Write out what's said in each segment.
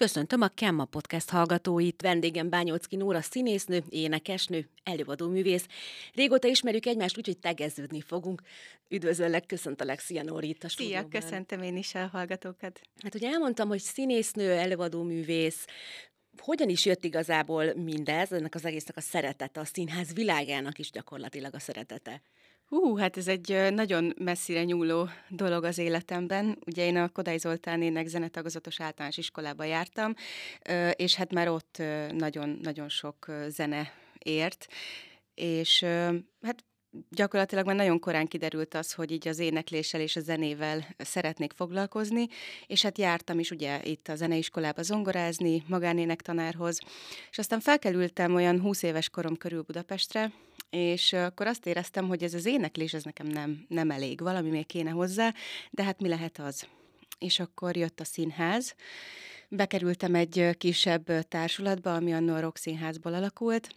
Köszöntöm a Kemma Podcast hallgatóit. Vendégem Bányolcki Nóra színésznő, énekesnő, előadóművész. Régóta ismerjük egymást, úgyhogy tegeződni fogunk. Üdvözöllek, köszöntelek, szia Nóri itt a Szia, köszöntöm én is a hallgatókat. Hát ugye elmondtam, hogy színésznő, előadóművész, hogyan is jött igazából mindez, ennek az egésznek a szeretete, a színház világának is gyakorlatilag a szeretete? Hú, hát ez egy nagyon messzire nyúló dolog az életemben. Ugye én a Kodály Zoltán ének zenetagozatos általános iskolába jártam, és hát már ott nagyon-nagyon sok zene ért, és hát gyakorlatilag már nagyon korán kiderült az, hogy így az énekléssel és a zenével szeretnék foglalkozni, és hát jártam is ugye itt a zeneiskolába zongorázni, magánének tanárhoz, és aztán felkerültem olyan 20 éves korom körül Budapestre, és akkor azt éreztem, hogy ez az éneklés, ez nekem nem, nem elég, valami még kéne hozzá, de hát mi lehet az? És akkor jött a színház, bekerültem egy kisebb társulatba, ami a Rock Színházból alakult,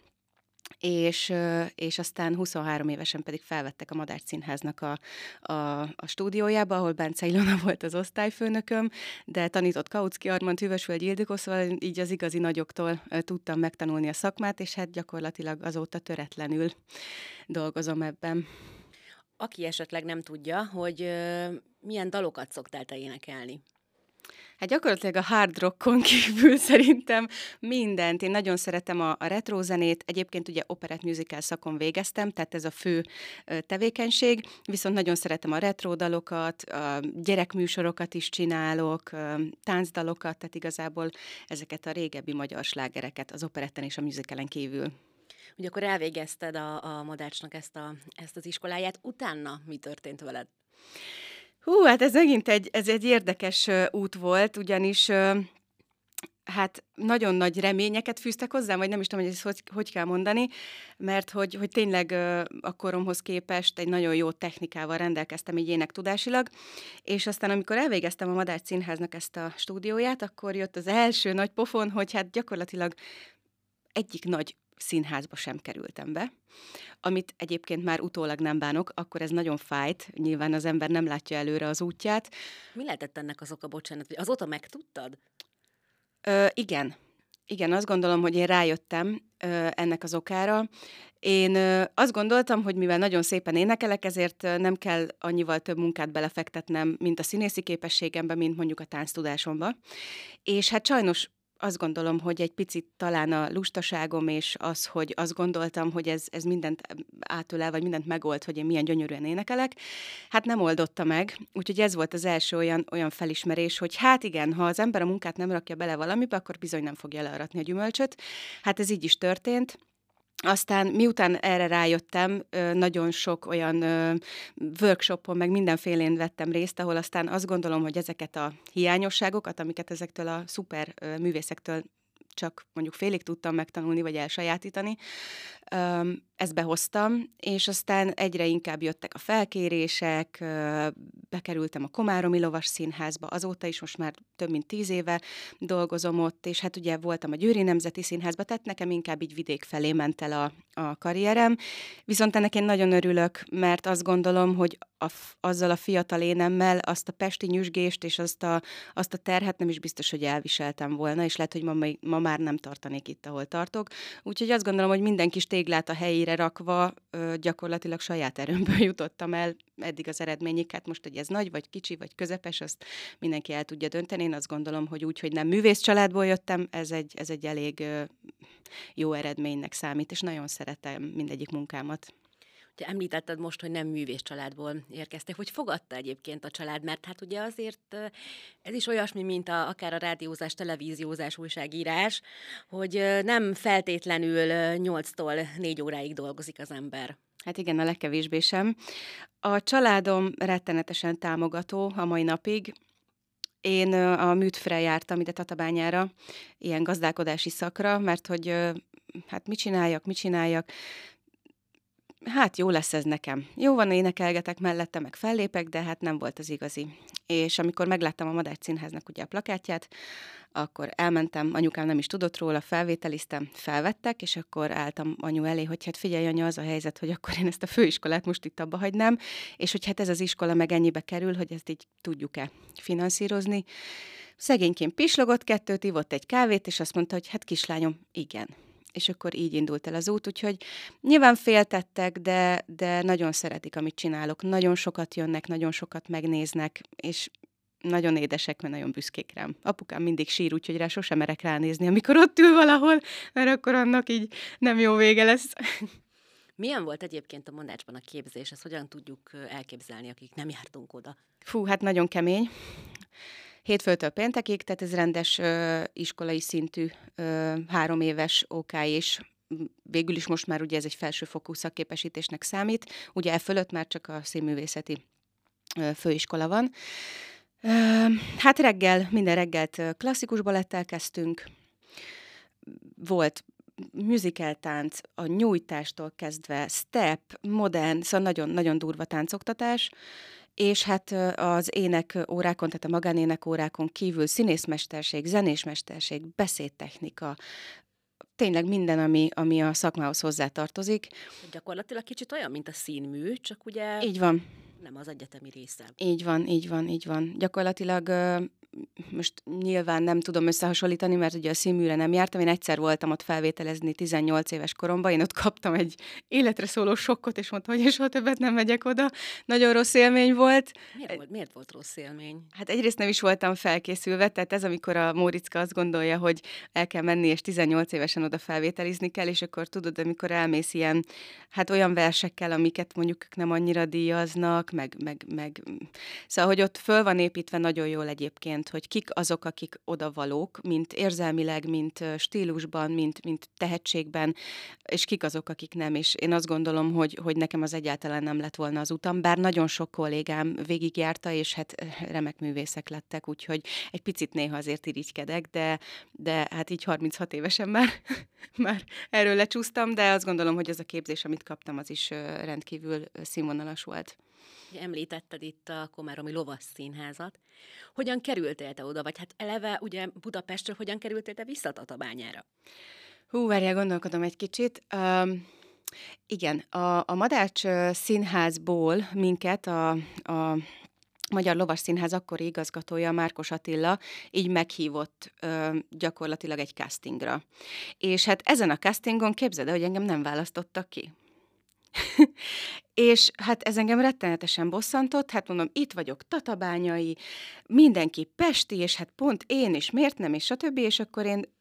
és, és aztán 23 évesen pedig felvettek a Madár Színháznak a, a, a stúdiójába, ahol Bence Ilona volt az osztályfőnököm, de tanított Kautsky Armand, Hüvösvölgy Ildikó, szóval így az igazi nagyoktól tudtam megtanulni a szakmát, és hát gyakorlatilag azóta töretlenül dolgozom ebben. Aki esetleg nem tudja, hogy milyen dalokat szoktál te énekelni? Hát gyakorlatilag a hard rockon kívül szerintem mindent. Én nagyon szeretem a, a retro zenét, egyébként ugye operett musical szakon végeztem, tehát ez a fő tevékenység, viszont nagyon szeretem a retro dalokat, a gyerekműsorokat is csinálok, táncdalokat, tehát igazából ezeket a régebbi magyar slágereket az operetten és a musicalen kívül. Ugye akkor elvégezted a, a Madácsnak ezt, a, ezt az iskoláját, utána mi történt veled? Hú, hát ez megint egy, ez egy érdekes út volt, ugyanis hát nagyon nagy reményeket fűztek hozzám, vagy nem is tudom, hogy ezt hogy, hogy kell mondani, mert hogy, hogy tényleg a koromhoz képest egy nagyon jó technikával rendelkeztem így énektudásilag, és aztán amikor elvégeztem a Madár Színháznak ezt a stúdióját, akkor jött az első nagy pofon, hogy hát gyakorlatilag egyik nagy színházba sem kerültem be, amit egyébként már utólag nem bánok, akkor ez nagyon fájt, nyilván az ember nem látja előre az útját. Mi lehetett ennek az oka, bocsánat, hogy azóta megtudtad? Ö, igen, igen, azt gondolom, hogy én rájöttem ö, ennek az okára. Én ö, azt gondoltam, hogy mivel nagyon szépen énekelek, ezért nem kell annyival több munkát belefektetnem, mint a színészi képességembe, mint mondjuk a tánctudásomba. És hát sajnos azt gondolom, hogy egy picit talán a lustaságom, és az, hogy azt gondoltam, hogy ez, ez mindent átölel, vagy mindent megold, hogy én milyen gyönyörűen énekelek, hát nem oldotta meg. Úgyhogy ez volt az első olyan, olyan felismerés, hogy hát igen, ha az ember a munkát nem rakja bele valamibe, akkor bizony nem fogja learatni a gyümölcsöt. Hát ez így is történt. Aztán miután erre rájöttem, nagyon sok olyan workshopon, meg mindenfélén vettem részt, ahol aztán azt gondolom, hogy ezeket a hiányosságokat, amiket ezektől a szuper művészektől csak mondjuk félig tudtam megtanulni, vagy elsajátítani, ezt behoztam, és aztán egyre inkább jöttek a felkérések, bekerültem a Komáromi Lovas Színházba, azóta is most már több mint tíz éve dolgozom ott, és hát ugye voltam a Győri Nemzeti Színházba, tehát nekem inkább így vidék felé ment el a, a karrierem, viszont ennek én nagyon örülök, mert azt gondolom, hogy a, azzal a fiatal énemmel azt a pesti nyüzsgést és azt a, azt a terhet nem is biztos, hogy elviseltem volna, és lehet, hogy ma, ma már nem tartanék itt, ahol tartok. Úgyhogy azt gondolom, hogy minden kis téglát a helyére rakva gyakorlatilag saját erőmből jutottam el eddig az eredményig. Hát most, hogy ez nagy, vagy kicsi, vagy közepes, azt mindenki el tudja dönteni. Én azt gondolom, hogy úgy, hogy nem művész családból jöttem, ez egy, ez egy elég jó eredménynek számít, és nagyon szeretem mindegyik munkámat. Ugye említetted most, hogy nem művész családból érkeztek. Hogy fogadta egyébként a család? Mert hát ugye azért ez is olyasmi, mint a, akár a rádiózás, televíziózás, újságírás, hogy nem feltétlenül 8-tól 4 óráig dolgozik az ember. Hát igen, a legkevésbé sem. A családom rettenetesen támogató a mai napig. Én a műtfre jártam ide Tatabányára, ilyen gazdálkodási szakra, mert hogy hát mit csináljak, mit csináljak, hát jó lesz ez nekem. Jó van, énekelgetek mellette, meg fellépek, de hát nem volt az igazi. És amikor megláttam a Madár Színháznak ugye a plakátját, akkor elmentem, anyukám nem is tudott róla, felvételiztem, felvettek, és akkor álltam anyu elé, hogy hát figyelj anya, az a helyzet, hogy akkor én ezt a főiskolát most itt abba hagynám, és hogy hát ez az iskola meg ennyibe kerül, hogy ezt így tudjuk-e finanszírozni. Szegényként pislogott kettőt, ivott egy kávét, és azt mondta, hogy hát kislányom, igen. És akkor így indult el az út, úgyhogy nyilván féltettek, de, de nagyon szeretik, amit csinálok. Nagyon sokat jönnek, nagyon sokat megnéznek, és nagyon édesek, mert nagyon büszkék rám. Apukám mindig sír, úgyhogy rá sosem merek ránézni, amikor ott ül valahol, mert akkor annak így nem jó vége lesz. Milyen volt egyébként a mondásban a képzés? Ezt hogyan tudjuk elképzelni, akik nem jártunk oda? Fú, hát nagyon kemény. Hétfőtől péntekig, tehát ez rendes ö, iskolai szintű ö, három éves OK és végül is most már ugye ez egy felsőfokú szakképesítésnek számít, ugye e fölött már csak a színművészeti ö, főiskola van. Ö, hát reggel, minden reggelt klasszikus balettel kezdtünk, volt musical tánc, a nyújtástól kezdve, step, modern, szóval nagyon-nagyon durva táncoktatás, és hát az ének órákon, tehát a magánének órákon kívül színészmesterség, zenésmesterség, beszédtechnika, tényleg minden, ami, ami a szakmához hozzátartozik. Gyakorlatilag kicsit olyan, mint a színmű, csak ugye... Így van. Nem az egyetemi része. Így van, így van, így van. Gyakorlatilag most nyilván nem tudom összehasonlítani, mert ugye a színműre nem jártam. Én egyszer voltam ott felvételezni 18 éves koromban, én ott kaptam egy életre szóló sokkot, és mondtam, hogy soha többet nem megyek oda. Nagyon rossz élmény volt. Miért volt, miért volt rossz élmény? Hát egyrészt nem is voltam felkészülve, tehát ez, amikor a Móriczka azt gondolja, hogy el kell menni, és 18 évesen oda felvételizni kell, és akkor tudod, amikor elmész ilyen, hát olyan versekkel, amiket mondjuk nem annyira díjaznak, meg, meg, meg szóval, hogy ott föl van építve nagyon jól egyébként, hogy kik azok, akik odavalók, mint érzelmileg, mint stílusban, mint, mint tehetségben, és kik azok, akik nem. És én azt gondolom, hogy, hogy nekem az egyáltalán nem lett volna az utam, bár nagyon sok kollégám végigjárta, és hát remek művészek lettek, úgyhogy egy picit néha azért irigykedek, de, de hát így 36 évesen már, már erről lecsúsztam, de azt gondolom, hogy az a képzés, amit kaptam, az is rendkívül színvonalas volt. Említetted itt a Komáromi Lovas Színházat. Hogyan kerültél te oda? Vagy hát eleve ugye Budapestről hogyan kerültél te vissza Tatabányára? Hú, várjál, gondolkodom egy kicsit. Um, igen, a, a Madács Színházból minket a, a Magyar Lovas Színház akkori igazgatója, Márkos Attila, így meghívott ö, gyakorlatilag egy castingra. És hát ezen a castingon képzeld hogy engem nem választottak ki. és hát ez engem rettenetesen bosszantott, hát mondom, itt vagyok tatabányai, mindenki pesti, és hát pont én, és miért nem, és stb., és akkor én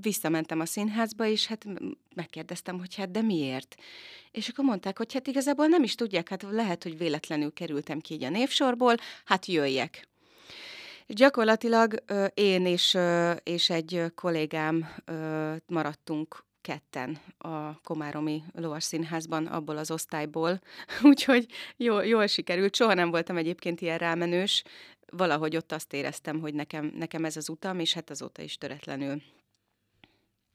visszamentem a színházba, és hát megkérdeztem, hogy hát de miért? És akkor mondták, hogy hát igazából nem is tudják, hát lehet, hogy véletlenül kerültem ki így a névsorból, hát jöjjek. És gyakorlatilag én és, és egy kollégám maradtunk ketten a Komáromi Lovas Színházban, abból az osztályból, úgyhogy jól, jól sikerült. Soha nem voltam egyébként ilyen rámenős, valahogy ott azt éreztem, hogy nekem, nekem ez az utam, és hát azóta is töretlenül.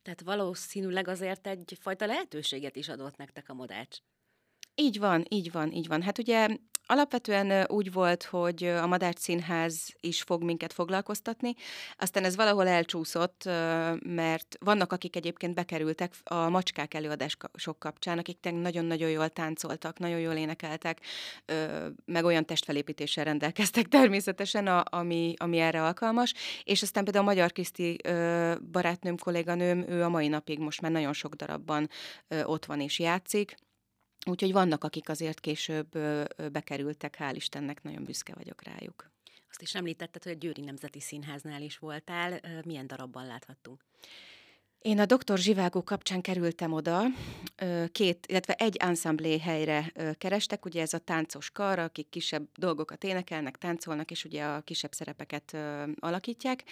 Tehát valószínűleg azért egyfajta lehetőséget is adott nektek a modács. Így van, így van, így van. Hát ugye Alapvetően úgy volt, hogy a Madács Színház is fog minket foglalkoztatni, aztán ez valahol elcsúszott, mert vannak, akik egyébként bekerültek a macskák előadások kapcsán, akik nagyon-nagyon jól táncoltak, nagyon jól énekeltek, meg olyan testfelépítéssel rendelkeztek természetesen, ami, ami erre alkalmas, és aztán például a Magyar Kriszti barátnőm, kolléganőm, ő a mai napig most már nagyon sok darabban ott van és játszik, Úgyhogy vannak, akik azért később bekerültek, hál' Istennek, nagyon büszke vagyok rájuk. Azt is említetted, hogy a Győri Nemzeti Színháznál is voltál. Milyen darabban láthattunk? Én a Dr. Zsivágó kapcsán kerültem oda, két, illetve egy ensemble helyre kerestek, ugye ez a táncos kar, akik kisebb dolgokat énekelnek, táncolnak, és ugye a kisebb szerepeket alakítják,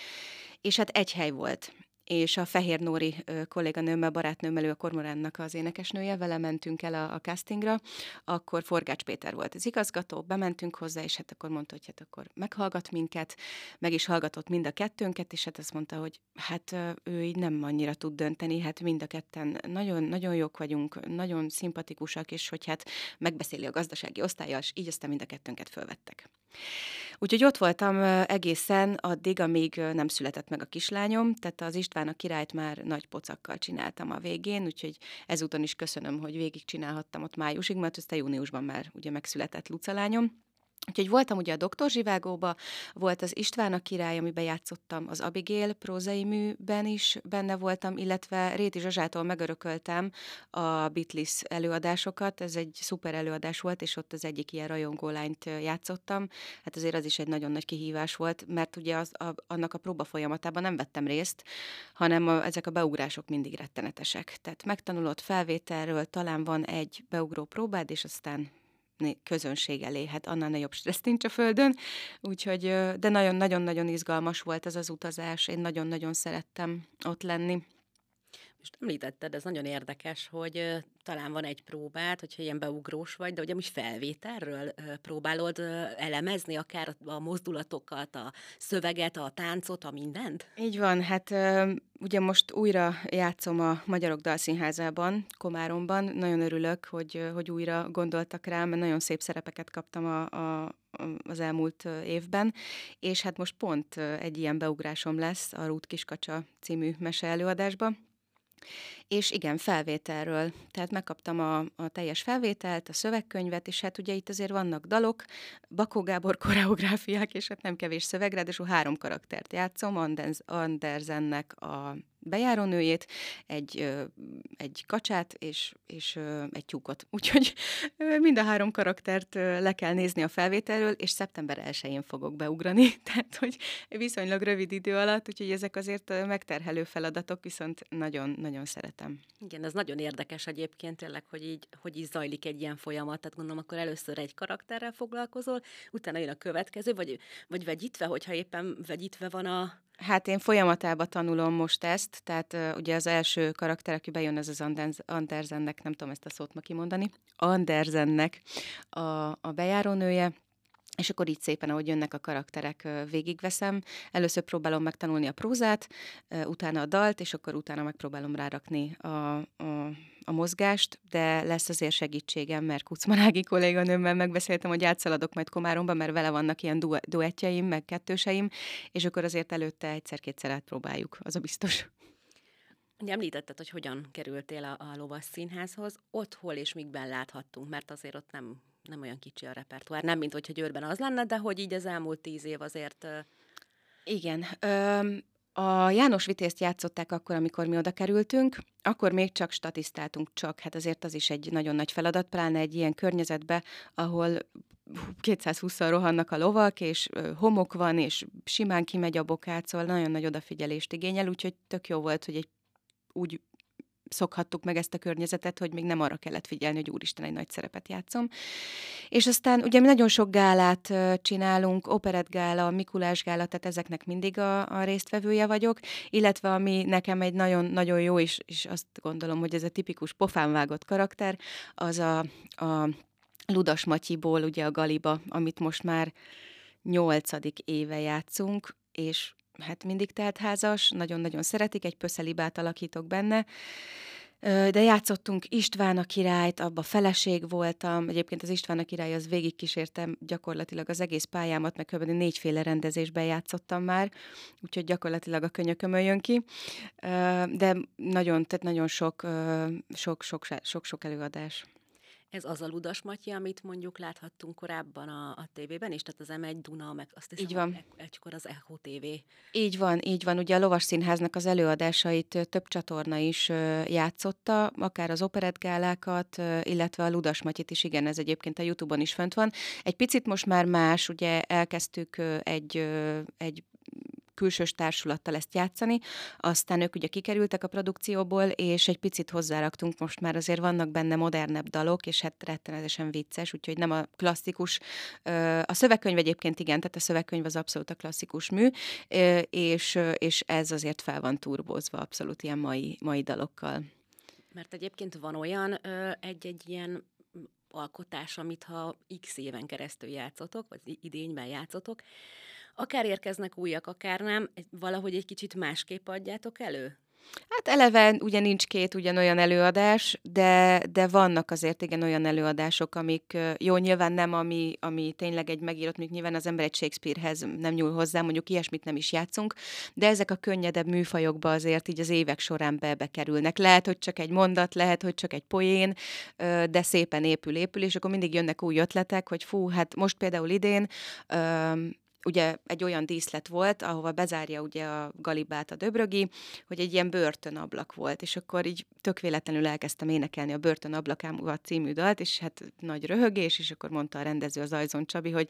és hát egy hely volt és a Fehér Nóri kolléganőmmel, barátnőmmel, ő a Kormoránnak az énekesnője, vele mentünk el a, a castingra, akkor Forgács Péter volt az igazgató, bementünk hozzá, és hát akkor mondta, hogy hát akkor meghallgat minket, meg is hallgatott mind a kettőnket, és hát azt mondta, hogy hát ő így nem annyira tud dönteni, hát mind a ketten nagyon, nagyon jók vagyunk, nagyon szimpatikusak, és hogy hát megbeszéli a gazdasági osztályjal, és így aztán mind a kettőnket fölvettek. Úgyhogy ott voltam egészen addig, amíg nem született meg a kislányom, tehát az István a királyt már nagy pocakkal csináltam a végén, úgyhogy ezúton is köszönöm, hogy végig csinálhattam ott májusig, mert aztán júniusban már ugye megszületett Luca lányom. Úgyhogy voltam ugye a Doktor Zsivágóba, volt az István a király, amiben játszottam, az Abigail prózai műben is benne voltam, illetve Réti Zsazsától megörököltem a Beatles előadásokat, ez egy szuper előadás volt, és ott az egyik ilyen rajongólányt játszottam. Hát azért az is egy nagyon nagy kihívás volt, mert ugye az, a, annak a próba folyamatában nem vettem részt, hanem a, ezek a beugrások mindig rettenetesek. Tehát megtanulott felvételről, talán van egy beugró próbád, és aztán közönség elé. Hát annál nagyobb stressz nincs a Földön, úgyhogy, de nagyon-nagyon-nagyon izgalmas volt ez az utazás. Én nagyon-nagyon szerettem ott lenni. Most említetted, ez nagyon érdekes, hogy talán van egy próbát, hogyha ilyen beugrós vagy, de ugye most felvételről próbálod elemezni akár a mozdulatokat, a szöveget, a táncot, a mindent? Így van, hát ugye most újra játszom a Magyarok Dalszínházában, Komáromban. Nagyon örülök, hogy, hogy újra gondoltak rám, mert nagyon szép szerepeket kaptam a, a, az elmúlt évben, és hát most pont egy ilyen beugrásom lesz a Rút Kiskacsa című mese előadásba, és igen, felvételről. Tehát megkaptam a, a teljes felvételt, a szövegkönyvet, és hát ugye itt azért vannak dalok, Bakó Gábor koreográfiák, és hát nem kevés szövegre, de három karaktert játszom, Anders, Andersennek a bejárónőjét, egy, egy kacsát és, és egy tyúkot. Úgyhogy mind a három karaktert le kell nézni a felvételről, és szeptember 1-én fogok beugrani, tehát hogy viszonylag rövid idő alatt, úgyhogy ezek azért megterhelő feladatok, viszont nagyon-nagyon szeretem. Igen, ez nagyon érdekes egyébként tényleg, hogy így, hogy így zajlik egy ilyen folyamat, tehát gondolom akkor először egy karakterrel foglalkozol, utána jön a következő, vagy, vagy vegyítve, hogyha éppen vegyítve van a, Hát én folyamatában tanulom most ezt, tehát uh, ugye az első karakter, aki bejön, ez az Andersennek, nem tudom ezt a szót ma kimondani, Andersennek a, a bejárónője, és akkor így szépen, ahogy jönnek a karakterek, végigveszem. Először próbálom megtanulni a prózát, utána a dalt, és akkor utána megpróbálom rárakni a, a, a mozgást, de lesz azért segítségem, mert Kucmanági kolléganőmmel megbeszéltem, hogy átszaladok majd Komáromba, mert vele vannak ilyen du- duettjeim, meg kettőseim, és akkor azért előtte egyszer-kétszer átpróbáljuk, az a biztos. Ugye említetted, hogy hogyan kerültél a, a lovas színházhoz, ott hol és mikben láthattunk, mert azért ott nem nem olyan kicsi a repertoár. Nem, mint hogyha Győrben az lenne, de hogy így az elmúlt tíz év azért... Igen. Ö, a János Vitézt játszották akkor, amikor mi oda kerültünk, akkor még csak statisztáltunk csak, hát azért az is egy nagyon nagy feladat, pláne egy ilyen környezetbe, ahol 220-szal rohannak a lovak, és homok van, és simán kimegy a bokát, szóval nagyon nagy odafigyelést igényel, úgyhogy tök jó volt, hogy egy úgy szokhattuk meg ezt a környezetet, hogy még nem arra kellett figyelni, hogy úristen, egy nagy szerepet játszom. És aztán ugye mi nagyon sok gálát csinálunk, operettgála, Mikulás gála, tehát ezeknek mindig a, a résztvevője vagyok, illetve ami nekem egy nagyon-nagyon jó, és, és azt gondolom, hogy ez a tipikus pofánvágott karakter, az a, a Ludas Matyiból, ugye a Galiba, amit most már nyolcadik éve játszunk, és hát mindig teltházas, nagyon-nagyon szeretik, egy pöszelibát alakítok benne, de játszottunk István a királyt, abba feleség voltam. Egyébként az István a király az végigkísértem gyakorlatilag az egész pályámat, meg kb. négyféle rendezésben játszottam már, úgyhogy gyakorlatilag a könyökömön jön ki. De nagyon, tehát nagyon sok, sok, sok, sok, sok előadás. Ez az a Ludas Matyi, amit mondjuk láthattunk korábban a, a tévében is, tehát az M1 Duna, meg azt hiszem, így van. egykor az Echo TV. Így van, így van. Ugye a Lovas Színháznak az előadásait több csatorna is játszotta, akár az operettgálákat, illetve a Ludas Matyit is, igen, ez egyébként a Youtube-on is fönt van. Egy picit most már más, ugye elkezdtük egy, egy külsős társulattal ezt játszani, aztán ők ugye kikerültek a produkcióból, és egy picit hozzáraktunk, most már azért vannak benne modernebb dalok, és hát rettenetesen vicces, úgyhogy nem a klasszikus, a szövegkönyv egyébként igen, tehát a szövegkönyv az abszolút a klasszikus mű, és, és ez azért fel van turbózva abszolút ilyen mai, mai dalokkal. Mert egyébként van olyan egy-egy ilyen alkotás, amit ha x éven keresztül játszotok, vagy idényben játszotok, akár érkeznek újak, akár nem, valahogy egy kicsit másképp adjátok elő? Hát eleve ugye nincs két ugyanolyan előadás, de, de vannak azért igen olyan előadások, amik jó, nyilván nem, ami, ami tényleg egy megírott, még nyilván az ember egy Shakespearehez nem nyúl hozzá, mondjuk ilyesmit nem is játszunk, de ezek a könnyedebb műfajokba azért így az évek során be bekerülnek. Lehet, hogy csak egy mondat, lehet, hogy csak egy poén, de szépen épül, épül, és akkor mindig jönnek új ötletek, hogy fú, hát most például idén ugye egy olyan díszlet volt, ahova bezárja ugye a galibát a döbrögi, hogy egy ilyen börtönablak volt, és akkor így tök véletlenül elkezdtem énekelni a börtönablakám című dalt, és hát nagy röhögés, és akkor mondta a rendező az Ajzon Csabi, hogy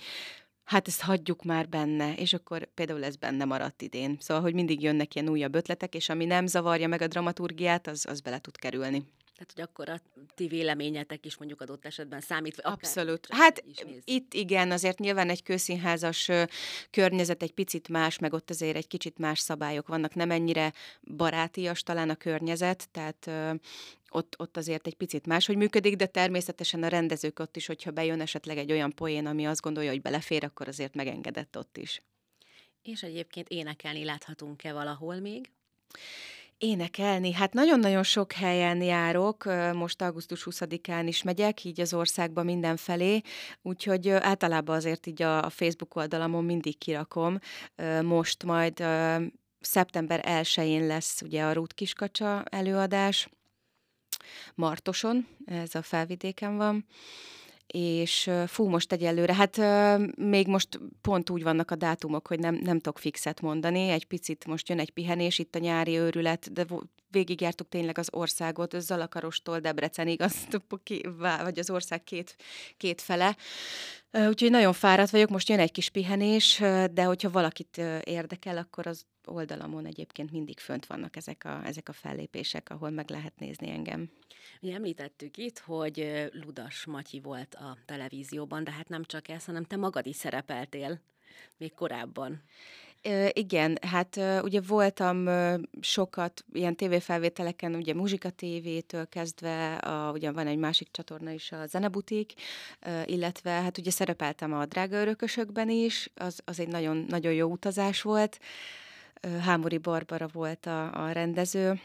hát ezt hagyjuk már benne, és akkor például ez benne maradt idén. Szóval, hogy mindig jönnek ilyen újabb ötletek, és ami nem zavarja meg a dramaturgiát, az, az bele tud kerülni. Tehát, hogy akkor a ti véleményetek is mondjuk adott esetben számít? Abszolút. Hát itt igen, azért nyilván egy kőszínházas környezet egy picit más, meg ott azért egy kicsit más szabályok vannak, nem ennyire barátias talán a környezet, tehát ott, ott azért egy picit máshogy működik, de természetesen a rendezők ott is, hogyha bejön esetleg egy olyan poén, ami azt gondolja, hogy belefér, akkor azért megengedett ott is. És egyébként énekelni láthatunk-e valahol még? Énekelni? Hát nagyon-nagyon sok helyen járok, most augusztus 20-án is megyek, így az országban mindenfelé, úgyhogy általában azért így a Facebook oldalamon mindig kirakom. Most majd szeptember 1-én lesz ugye a Rút Kiskacsa előadás, Martoson, ez a felvidéken van, és fú, most egyelőre, hát még most pont úgy vannak a dátumok, hogy nem, nem tudok fixet mondani, egy picit most jön egy pihenés, itt a nyári őrület, de végigjártuk tényleg az országot, Zalakarostól Debrecenig, azt, vagy az ország két, két fele. Úgyhogy nagyon fáradt vagyok, most jön egy kis pihenés, de hogyha valakit érdekel, akkor az oldalamon egyébként mindig fönt vannak ezek a, ezek a fellépések, ahol meg lehet nézni engem. Mi említettük itt, hogy Ludas Matyi volt a televízióban, de hát nem csak ez, hanem te magad is szerepeltél még korábban. Igen, hát ugye voltam sokat ilyen tévéfelvételeken, ugye Muzsika TV-től kezdve, a, ugye van egy másik csatorna is, a Zenebutik, illetve hát ugye szerepeltem a Drága Örökösökben is, az, az egy nagyon, nagyon jó utazás volt. Hámori Barbara volt a, a rendező,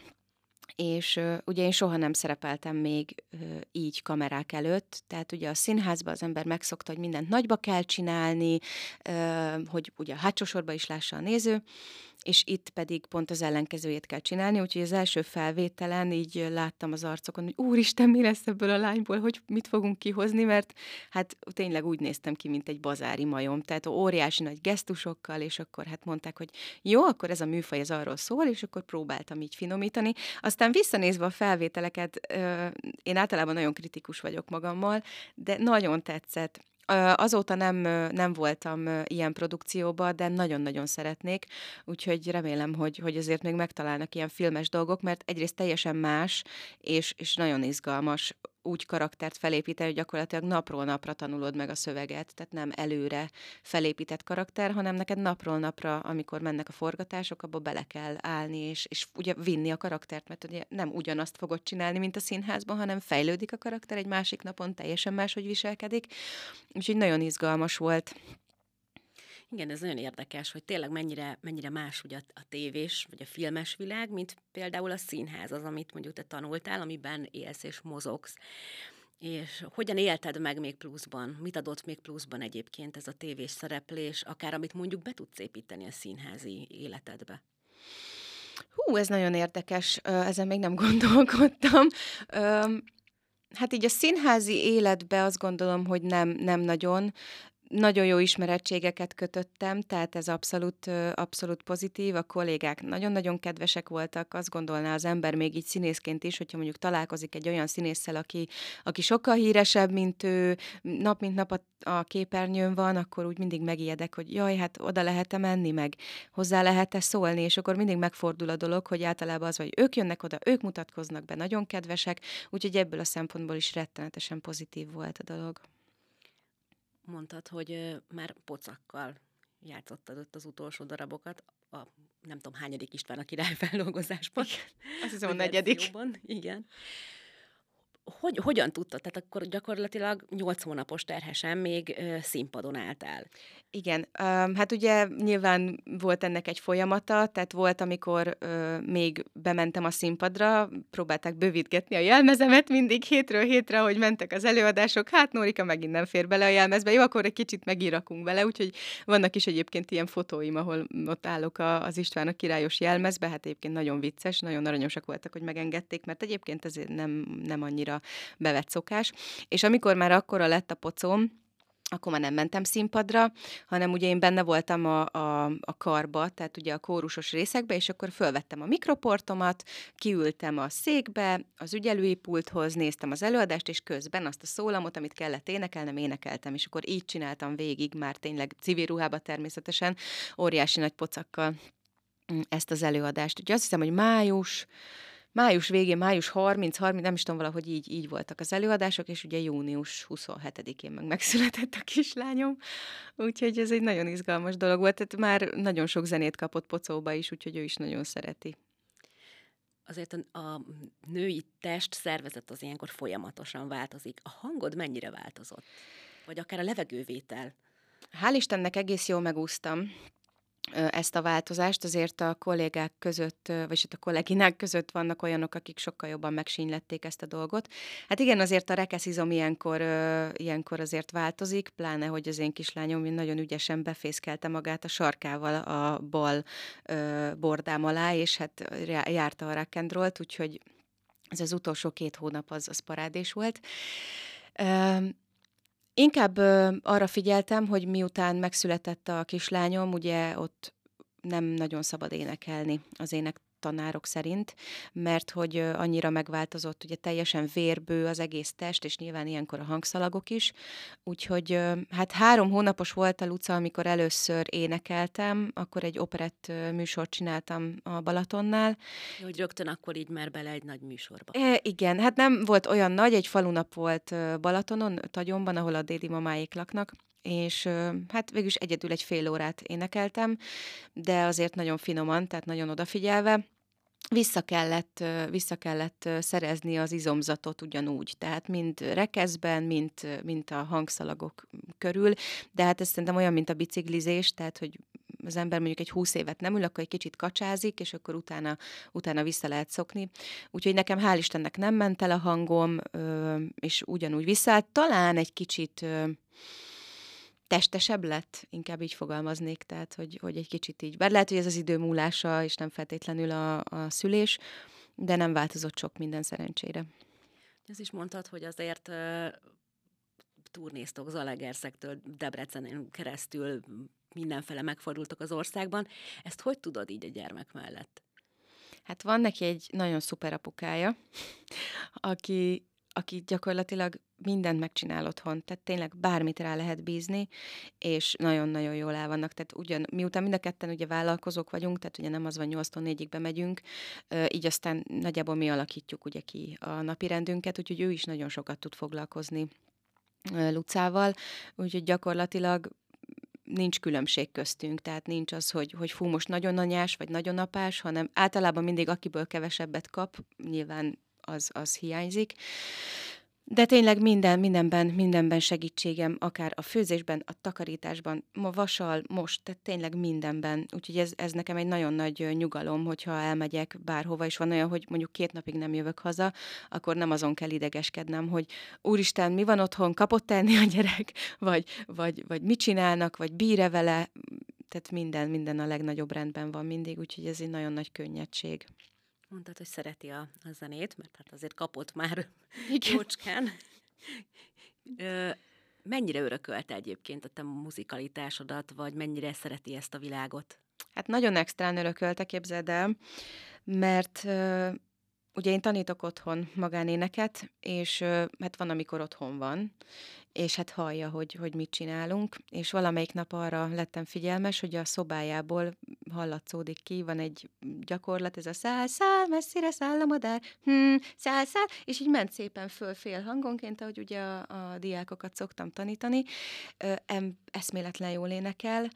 és ugye én soha nem szerepeltem még így kamerák előtt, tehát ugye a színházban az ember megszokta, hogy mindent nagyba kell csinálni, hogy ugye a hátsó is lássa a néző, és itt pedig pont az ellenkezőjét kell csinálni, úgyhogy az első felvételen így láttam az arcokon, hogy úristen, mi lesz ebből a lányból, hogy mit fogunk kihozni, mert hát tényleg úgy néztem ki, mint egy bazári majom, tehát óriási nagy gesztusokkal, és akkor hát mondták, hogy jó, akkor ez a műfaj ez arról szól, és akkor próbáltam így finomítani. Aztán visszanézve a felvételeket, én általában nagyon kritikus vagyok magammal, de nagyon tetszett. Azóta nem, nem voltam ilyen produkcióban, de nagyon-nagyon szeretnék, úgyhogy remélem, hogy, hogy azért még megtalálnak ilyen filmes dolgok, mert egyrészt teljesen más, és, és nagyon izgalmas úgy karaktert felépíteni, hogy gyakorlatilag napról napra tanulod meg a szöveget, tehát nem előre felépített karakter, hanem neked napról napra, amikor mennek a forgatások, abba bele kell állni, és, és ugye vinni a karaktert, mert ugye nem ugyanazt fogod csinálni, mint a színházban, hanem fejlődik a karakter, egy másik napon teljesen máshogy viselkedik, úgyhogy nagyon izgalmas volt. Igen, ez nagyon érdekes, hogy tényleg mennyire, mennyire más ugye a, tévés vagy a filmes világ, mint például a színház, az, amit mondjuk te tanultál, amiben élsz és mozogsz. És hogyan élted meg még pluszban? Mit adott még pluszban egyébként ez a tévés szereplés, akár amit mondjuk be tudsz építeni a színházi életedbe? Hú, ez nagyon érdekes, ezen még nem gondolkodtam. Hát így a színházi életbe azt gondolom, hogy nem, nem nagyon nagyon jó ismerettségeket kötöttem, tehát ez abszolút, abszolút pozitív. A kollégák nagyon-nagyon kedvesek voltak, azt gondolná az ember még így színészként is, hogyha mondjuk találkozik egy olyan színésszel, aki, aki sokkal híresebb, mint ő, nap mint nap a, a képernyőn van, akkor úgy mindig megijedek, hogy jaj, hát oda lehet-e menni, meg hozzá lehet-e szólni, és akkor mindig megfordul a dolog, hogy általában az, hogy ők jönnek oda, ők mutatkoznak be, nagyon kedvesek, úgyhogy ebből a szempontból is rettenetesen pozitív volt a dolog mondtad, hogy már pocakkal játszottad ott az utolsó darabokat, a nem tudom hányadik István a király feldolgozásban. Azt hiszem a negyedik. Igen. Hogy, hogyan tudtad? Tehát akkor gyakorlatilag 8 hónapos terhesen még ö, színpadon álltál. Igen, hát ugye nyilván volt ennek egy folyamata, tehát volt, amikor ö, még bementem a színpadra, próbálták bővítgetni a jelmezemet mindig hétről hétre, hogy mentek az előadások, hát Nórika megint nem fér bele a jelmezbe, jó, akkor egy kicsit megírakunk bele, úgyhogy vannak is egyébként ilyen fotóim, ahol ott állok a, az István a királyos jelmezbe, hát egyébként nagyon vicces, nagyon aranyosak voltak, hogy megengedték, mert egyébként ez nem, nem annyira bevett szokás. És amikor már akkora lett a pocom, akkor már nem mentem színpadra, hanem ugye én benne voltam a, a, a karba, tehát ugye a kórusos részekbe, és akkor fölvettem a mikroportomat, kiültem a székbe, az ügyelői pulthoz, néztem az előadást, és közben azt a szólamot, amit kellett énekelnem, énekeltem, és akkor így csináltam végig, már tényleg civil ruhába természetesen, óriási nagy pocakkal mm, ezt az előadást. Ugye azt hiszem, hogy május, május végén, május 30, 30, nem is tudom, valahogy így, így voltak az előadások, és ugye június 27-én meg megszületett a kislányom, úgyhogy ez egy nagyon izgalmas dolog volt, tehát már nagyon sok zenét kapott pocóba is, úgyhogy ő is nagyon szereti. Azért a, a női test szervezet az ilyenkor folyamatosan változik. A hangod mennyire változott? Vagy akár a levegővétel? Hál' Istennek egész jól megúsztam ezt a változást, azért a kollégák között, vagy hát a kolléginák között vannak olyanok, akik sokkal jobban megsínlették ezt a dolgot. Hát igen, azért a rekeszizom ilyenkor, ilyenkor azért változik, pláne, hogy az én kislányom nagyon ügyesen befészkelte magát a sarkával a bal bordám alá, és hát járta a rock'n'rollt, úgyhogy ez az utolsó két hónap az, az parádés volt. Inkább ö, arra figyeltem, hogy miután megszületett a kislányom, ugye ott nem nagyon szabad énekelni az ének tanárok szerint, mert hogy annyira megváltozott, ugye teljesen vérbő az egész test, és nyilván ilyenkor a hangszalagok is. Úgyhogy hát három hónapos volt a Luca, amikor először énekeltem, akkor egy operett műsort csináltam a Balatonnál. Hogy rögtön akkor így már bele egy nagy műsorba. E, igen, hát nem volt olyan nagy, egy falunap volt Balatonon, Tagyonban, ahol a dédi mamáik laknak, és hát végül is egyedül egy fél órát énekeltem, de azért nagyon finoman, tehát nagyon odafigyelve. Vissza kellett, vissza kellett szerezni az izomzatot ugyanúgy, tehát mind rekeszben, mint, mint a hangszalagok körül, de hát ez szerintem olyan, mint a biciklizés, tehát hogy az ember mondjuk egy húsz évet nem ül, akkor egy kicsit kacsázik, és akkor utána, utána vissza lehet szokni. Úgyhogy nekem hál' Istennek nem ment el a hangom, és ugyanúgy visszaállt. Talán egy kicsit testesebb lett, inkább így fogalmaznék, tehát hogy, hogy egy kicsit így, bár lehet, hogy ez az idő múlása, és nem feltétlenül a, a szülés, de nem változott sok minden szerencsére. Ez is mondtad, hogy azért uh, turnéztok Zalaegerszektől Debrecenen keresztül mindenfele megfordultok az országban. Ezt hogy tudod így a gyermek mellett? Hát van neki egy nagyon szuper apukája, aki aki gyakorlatilag mindent megcsinál otthon, tehát tényleg bármit rá lehet bízni, és nagyon-nagyon jól el vannak. Tehát ugyan, miután mind a ketten ugye vállalkozók vagyunk, tehát ugye nem az van 8-tól 4-ig bemegyünk, így aztán nagyjából mi alakítjuk ugye ki a napi rendünket, úgyhogy ő is nagyon sokat tud foglalkozni Lucával, úgyhogy gyakorlatilag nincs különbség köztünk, tehát nincs az, hogy, hogy fú, most nagyon anyás, vagy nagyon apás, hanem általában mindig akiből kevesebbet kap, nyilván az, az hiányzik. De tényleg minden, mindenben, mindenben segítségem, akár a főzésben, a takarításban, ma vasal, most, tehát tényleg mindenben. Úgyhogy ez, ez nekem egy nagyon nagy nyugalom, hogyha elmegyek bárhova, és van olyan, hogy mondjuk két napig nem jövök haza, akkor nem azon kell idegeskednem, hogy úristen, mi van otthon, kapott tenni a gyerek, vagy, vagy, vagy mit csinálnak, vagy bíre vele, tehát minden, minden a legnagyobb rendben van mindig, úgyhogy ez egy nagyon nagy könnyedség. Mondtad, hogy szereti a, a zenét, mert hát azért kapott már jócskán. mennyire örökölte egyébként a te muzikalitásodat, vagy mennyire szereti ezt a világot? Hát nagyon extrán örökölte, képzeld el, mert ugye én tanítok otthon magánéneket, és hát van, amikor otthon van, és hát hallja, hogy, hogy mit csinálunk, és valamelyik nap arra lettem figyelmes, hogy a szobájából hallatszódik ki, van egy gyakorlat, ez a száll, száll, messzire száll a madár, hm, száll, száll, és így ment szépen föl fél hangonként, ahogy ugye a, a diákokat szoktam tanítani, em, eszméletlen jól énekel,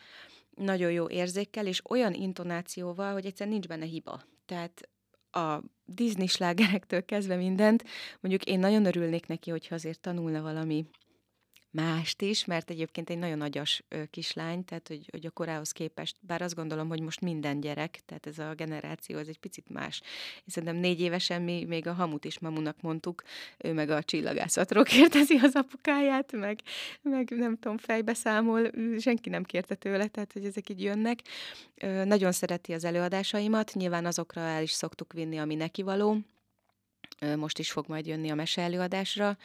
nagyon jó érzékkel, és olyan intonációval, hogy egyszerűen nincs benne hiba. Tehát a Disney slágerektől kezdve mindent. Mondjuk én nagyon örülnék neki, hogyha azért tanulna valami mást is, mert egyébként egy nagyon agyas kislány, tehát hogy, hogy a korához képest, bár azt gondolom, hogy most minden gyerek, tehát ez a generáció, ez egy picit más. Én szerintem négy évesen mi még a hamut is mamunak mondtuk, ő meg a csillagászatról kérdezi az apukáját, meg, meg nem tudom, fejbe számol, senki nem kérte tőle, tehát hogy ezek így jönnek. Nagyon szereti az előadásaimat, nyilván azokra el is szoktuk vinni, ami neki való, most is fog majd jönni a mese előadásra,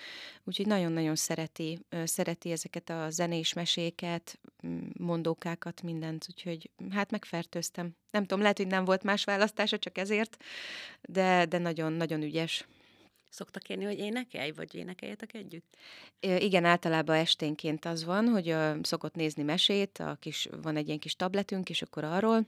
úgyhogy nagyon-nagyon szereti, szereti ezeket a zenés meséket, mondókákat, mindent, úgyhogy hát megfertőztem. Nem tudom, lehet, hogy nem volt más választása, csak ezért, de, de nagyon-nagyon ügyes. Szoktak kérni, hogy énekelj, vagy énekeljetek együtt? Igen, általában esténként az van, hogy szokott nézni mesét, a kis, van egy ilyen kis tabletünk, és akkor arról,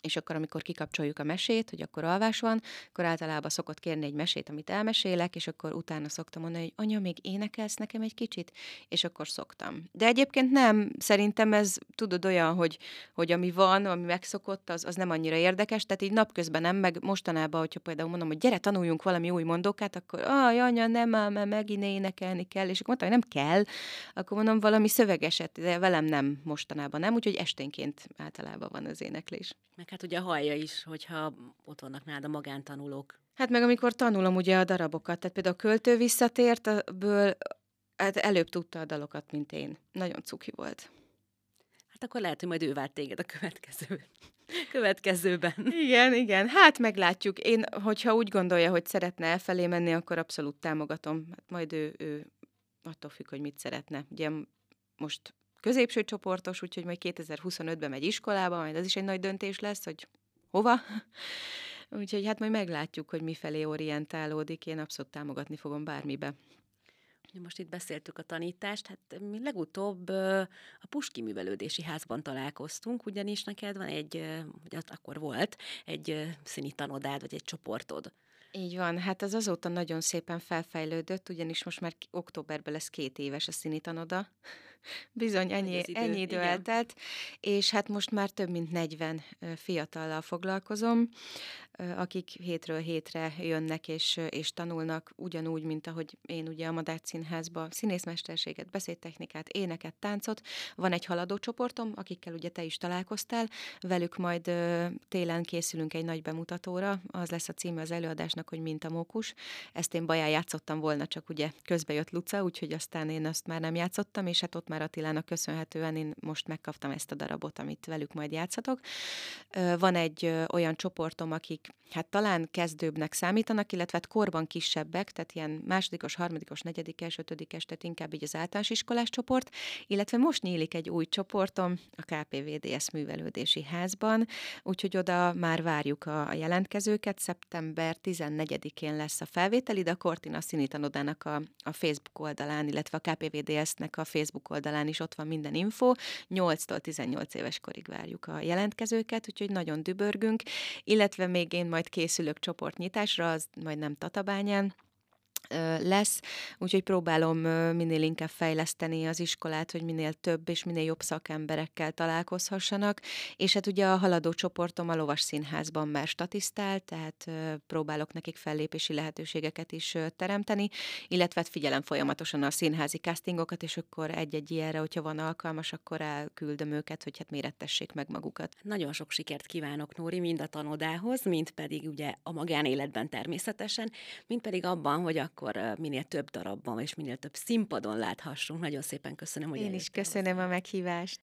és akkor, amikor kikapcsoljuk a mesét, hogy akkor alvás van, akkor általában szokott kérni egy mesét, amit elmesélek, és akkor utána szoktam mondani, hogy anya, még énekelsz nekem egy kicsit? És akkor szoktam. De egyébként nem, szerintem ez, tudod, olyan, hogy, hogy ami van, ami megszokott, az, az nem annyira érdekes, tehát így napközben nem, meg mostanában, hogyha például mondom, hogy gyere, tanuljunk valami új mondókát, akkor, ah, anya, nem mert megint énekelni kell, és akkor mondtam, hogy nem kell, akkor mondom valami szövegeset, de velem nem mostanában nem, úgyhogy esténként általában van az éneklés. Meg hát ugye hallja is, hogyha ott vannak nálad a magántanulók. Hát meg amikor tanulom ugye a darabokat, tehát például a költő visszatért, ből hát előbb tudta a dalokat, mint én. Nagyon cuki volt. Hát akkor lehet, hogy majd ő vált téged a következő, következőben. Igen, igen. Hát meglátjuk. Én, hogyha úgy gondolja, hogy szeretne elfelé menni, akkor abszolút támogatom. Hát majd ő, ő attól függ, hogy mit szeretne. Ugye most középső csoportos, úgyhogy majd 2025-ben megy iskolába, majd az is egy nagy döntés lesz, hogy hova. Úgyhogy hát majd meglátjuk, hogy mifelé orientálódik. Én abszolút támogatni fogom bármibe. Most itt beszéltük a tanítást, hát mi legutóbb a Puski Művelődési Házban találkoztunk, ugyanis neked van egy, vagy akkor volt, egy színi tanodád, vagy egy csoportod. Így van, hát az azóta nagyon szépen felfejlődött, ugyanis most már októberben lesz két éves a színi tanoda. Bizony, ennyi, idő, ennyi idő igen. eltelt, és hát most már több mint 40 fiatallal foglalkozom, akik hétről hétre jönnek és, és tanulnak ugyanúgy, mint ahogy én ugye a Madách Színházba színészmesterséget, beszédtechnikát, éneket, táncot. Van egy haladó csoportom, akikkel ugye te is találkoztál, velük majd télen készülünk egy nagy bemutatóra, az lesz a címe az előadásnak, hogy mint a mókus. Ezt én baján játszottam volna, csak ugye közbe jött Luca, úgyhogy aztán én azt már nem játszottam, és hát ott már Attilának köszönhetően én most megkaptam ezt a darabot, amit velük majd játszatok. Van egy olyan csoportom, akik hát talán kezdőbbnek számítanak, illetve hát korban kisebbek, tehát ilyen másodikos, harmadikos, negyedikes, ötödikes, tehát inkább így az általános iskolás csoport, illetve most nyílik egy új csoportom a KPVDS művelődési házban, úgyhogy oda már várjuk a jelentkezőket, szeptember 14-én lesz a felvétel, de a Cortina Színitanodának a, a Facebook oldalán, illetve a KPVDS-nek a Facebook oldalán is ott van minden info. 8-tól 18 éves korig várjuk a jelentkezőket, úgyhogy nagyon dübörgünk, illetve még én majd készülök csoportnyitásra, az majd nem Tatabányán, lesz, úgyhogy próbálom minél inkább fejleszteni az iskolát, hogy minél több és minél jobb szakemberekkel találkozhassanak, és hát ugye a haladó csoportom a Lovas Színházban már statisztál, tehát próbálok nekik fellépési lehetőségeket is teremteni, illetve hát figyelem folyamatosan a színházi castingokat, és akkor egy-egy ilyenre, hogyha van alkalmas, akkor elküldöm őket, hogy hát mérettessék meg magukat. Nagyon sok sikert kívánok, Nóri, mind a tanodához, mind pedig ugye a magánéletben természetesen, mind pedig abban, hogy akkor akkor minél több darabban és minél több színpadon láthassunk. Nagyon szépen köszönöm, hogy Én is köszönöm a meghívást.